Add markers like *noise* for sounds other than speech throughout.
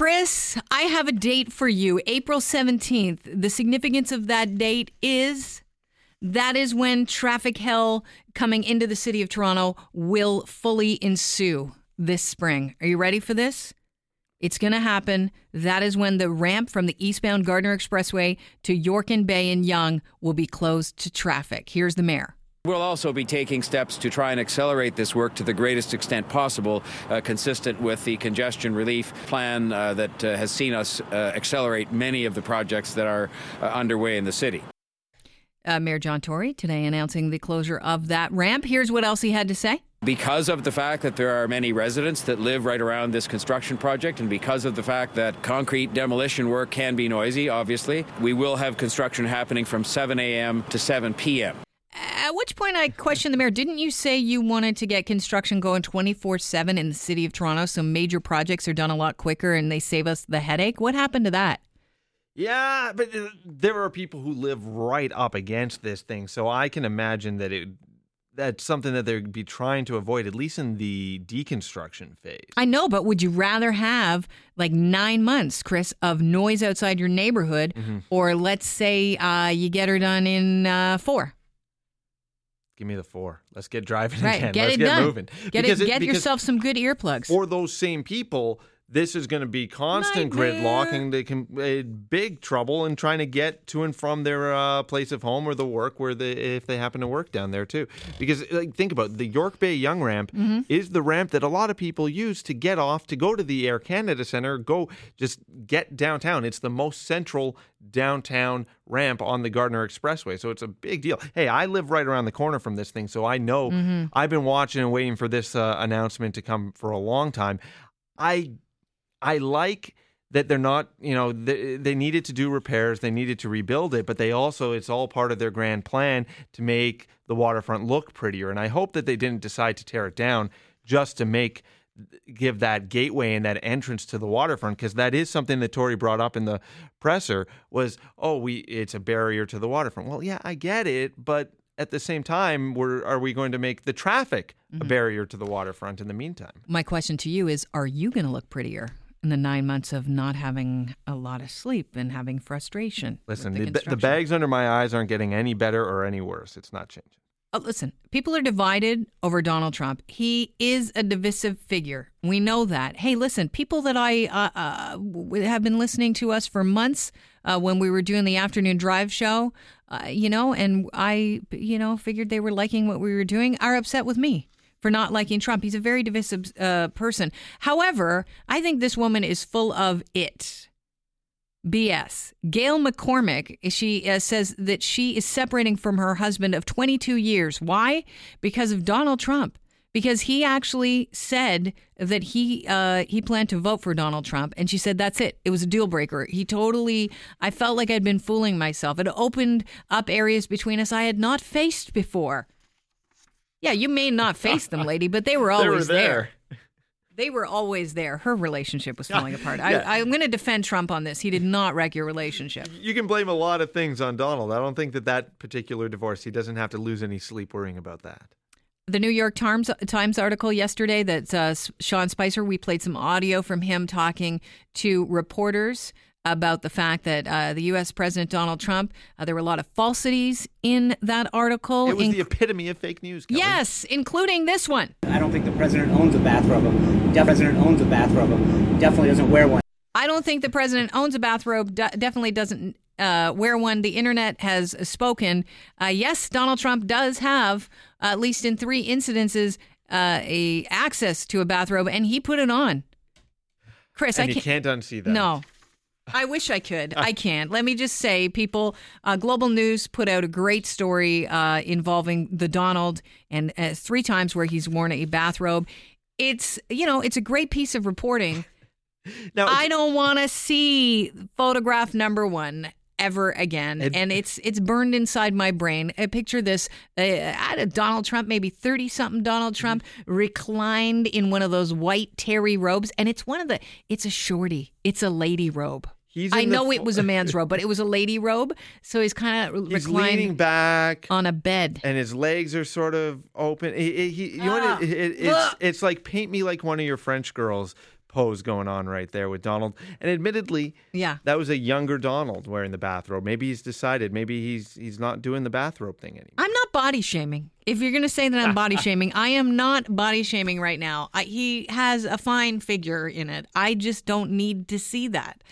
Chris, I have a date for you, April 17th. The significance of that date is that is when traffic hell coming into the city of Toronto will fully ensue this spring. Are you ready for this? It's going to happen. That is when the ramp from the eastbound Gardiner Expressway to York and Bay and Yonge will be closed to traffic. Here's the mayor. We'll also be taking steps to try and accelerate this work to the greatest extent possible, uh, consistent with the congestion relief plan uh, that uh, has seen us uh, accelerate many of the projects that are uh, underway in the city. Uh, Mayor John Tory today announcing the closure of that ramp. Here's what else he had to say. Because of the fact that there are many residents that live right around this construction project, and because of the fact that concrete demolition work can be noisy, obviously, we will have construction happening from 7 a.m. to 7 p.m. At which point I questioned the mayor. Didn't you say you wanted to get construction going 24 7 in the city of Toronto so major projects are done a lot quicker and they save us the headache? What happened to that? Yeah, but uh, there are people who live right up against this thing, so I can imagine that it that's something that they'd be trying to avoid, at least in the deconstruction phase. I know, but would you rather have like nine months, Chris, of noise outside your neighborhood, Mm-hmm. or let's say uh, you get her done in uh, four? Give me the four. Let's get driving Right, again. get Let's it get done. moving. Get Because it, it- get because yourself some good earplugs. for those same people, this is going to be constant Nightmare. gridlocking. They can uh, big trouble in trying to get to and from their uh, place of home or the work where they if they happen to work down there too. Because like, think about it, the York Bay Yonge ramp Mm-hmm. is the ramp that a lot of people use to get off to go to the Air Canada Center, go just get downtown. It's the most central downtown ramp on the Gardiner Expressway. So it's a big deal. Hey, I live right around the corner from this thing, so I know Mm-hmm. I've been watching and waiting for this uh, announcement to come for a long time. I I like that they're not, you know, they, they needed to do repairs, they needed to rebuild it, but they also, it's all part of their grand plan to make the waterfront look prettier. And I hope that they didn't decide to tear it down just to make, give that gateway and that entrance to the waterfront, because that is something that Tory brought up in the presser was, oh, we, it's a barrier to the waterfront. Well, yeah, I get it, but at the same time, we're, are we going to make the traffic a mm-hmm. barrier to the waterfront in the meantime? My question to you is Are you going to look prettier in the nine months of not having a lot of sleep and having frustration? Listen, the, the, the, bags under my eyes aren't getting any better or any worse. It's not changing. Oh, listen, people are divided over Donald Trump. He is a divisive figure. We know that. Hey, listen, people that I uh, uh, have been listening to us for months uh, when we were doing the afternoon drive show, uh, you know, and I, you know, figured they were liking what we were doing, are upset with me for not liking Trump. He's a very divisive uh, person. However, I think this woman is full of it. BS. Gail McCormick, she uh, says that she is separating from her husband of 22 years. Why? Because of Donald Trump. Because he actually said that he uh, he planned to vote for Donald Trump, and she said that's it. It was a deal breaker. He totally. I felt like I'd been fooling myself. It opened up areas between us I had not faced before. Yeah, you may not face them, lady, but they were *laughs* always there. They were always there. Her relationship was falling apart. *laughs* Yeah. I, I'm going to defend Trump on this. He did not wreck your relationship. You can blame a lot of things on Donald. I don't think that that particular divorce, he doesn't have to lose any sleep worrying about that. The New York Times, Times article yesterday that uh, Sean Spicer, we played some audio from him talking to reporters about the fact that uh, the U.S. President Donald Trump, uh, there were a lot of falsities in that article. It was inc- the epitome of fake news. Kelly. yes, including this one. I don't think the president owns a bathrobe. The president owns a bathrobe. Definitely doesn't wear one. I don't think the president owns a bathrobe. De- definitely doesn't uh, wear one. The internet has spoken. Uh, yes, Donald Trump does have, uh, at least in three incidences, uh, a access to a bathrobe, and he put it on. Chris, And I you can't. can't unsee that. No. I wish I could. I can't. Let me just say, people, uh, Global News put out a great story uh, involving the Donald and uh, three times where he's worn a bathrobe. It's, you know, it's a great piece of reporting. *laughs* Now, I don't want to see photograph number one ever again, It- and it's it's burned inside my brain. I picture this: uh, I had a Donald Trump, maybe thirty something Donald Trump, reclined in one of those white terry robes, and it's one of the. It's a shorty. It's a lady robe. He's I know fo- it was a man's robe, but it was a lady robe, so he's kind of *laughs* he's leaning back. on a bed. and his legs are sort of open. He, he, he- you know Ah? It, it, it's it's like paint me like one of your French girls, pose going on right there with Donald. And admittedly, Yeah. that was a younger Donald wearing the bathrobe. Maybe he's decided. Maybe he's he's not doing the bathrobe thing anymore. I'm not body shaming. If you're going to say that I'm body *laughs* shaming, I am not body shaming right now. I, he has a fine figure in it. I just don't need to see that.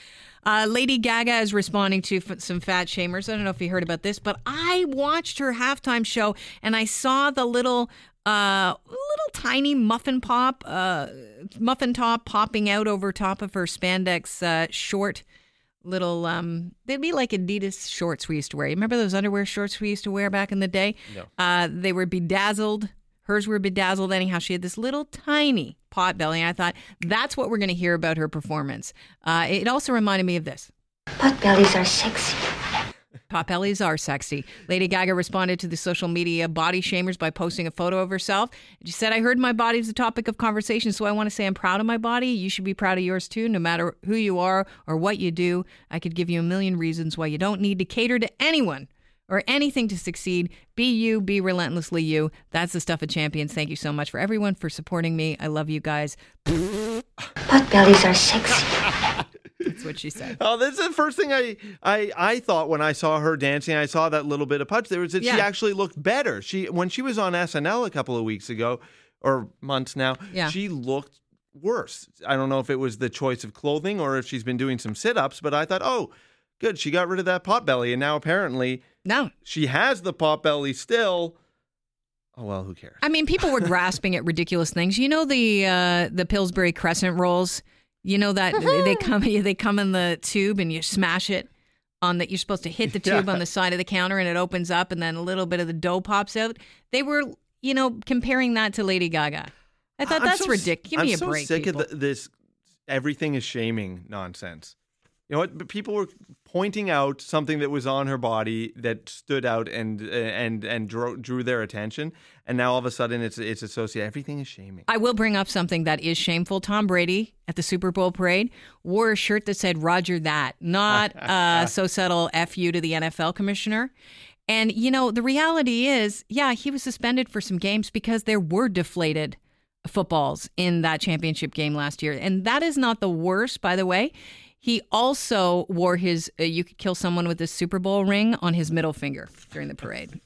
Uh, Lady Gaga is responding to f- some fat shamers. I don't know if you heard about this, but I watched her halftime show and I saw the little, uh, little tiny muffin pop, uh, muffin top popping out over top of her spandex uh, short little um they'd be like adidas shorts we used to wear. You remember those underwear shorts we used to wear back in the day? No. uh they were bedazzled. Hers were bedazzled anyhow. She had this little tiny pot belly and i thought that's what we're going to hear about her performance. Uh it also reminded me of this. Pot bellies are sexy. Pot bellies are sexy. Lady Gaga responded to the social media body shamers by posting a photo of herself. She said, I heard my body is a topic of conversation, so I want to say I'm proud of my body. You should be proud of yours too, no matter who you are or what you do. I could give you a million reasons why you don't need to cater to anyone or anything to succeed. Be you, be relentlessly you. That's the stuff of champions. Thank you so much for everyone for supporting me. I love you guys. Pot bellies are sexy. That's what she said. Oh, that's the first thing I, I I thought when I saw her dancing. I saw that little bit of punch there was that she actually looked better. She when she was on SNL a couple of weeks ago or months now, Yeah. she looked worse. I don't know if it was the choice of clothing or if she's been doing some sit-ups, but I thought, "Oh, good, she got rid of that pot belly and now apparently No, she has the pot belly still." Oh, well, who cares? I mean, people were *laughs* grasping at ridiculous things. You know the uh, the Pillsbury Crescent rolls. You know that they uh-huh. come *laughs* they come in the tube and you smash it on that. You're supposed to hit the tube Yeah. on the side of the counter and it opens up and then a little bit of the dough pops out. They were you know comparing that to Lady Gaga. I thought I'm that's so- ridiculous. Give I'm me a so break. sick people. of the, this everything is shaming nonsense. You know what? But People were pointing out something that was on her body that stood out and and and drew, drew their attention, and now all of a sudden it's it's associated. Everything is shaming. I will bring up something that is shameful. Tom Brady at the Super Bowl parade wore a shirt that said Roger that, not *laughs* uh, so subtle F you to the NFL commissioner. And, you know, the reality is, yeah, he was suspended for some games because there were deflated footballs in that championship game last year. And that is not the worst, by the way. He also wore his uh, you could kill someone with this Super Bowl ring on his middle finger during the parade.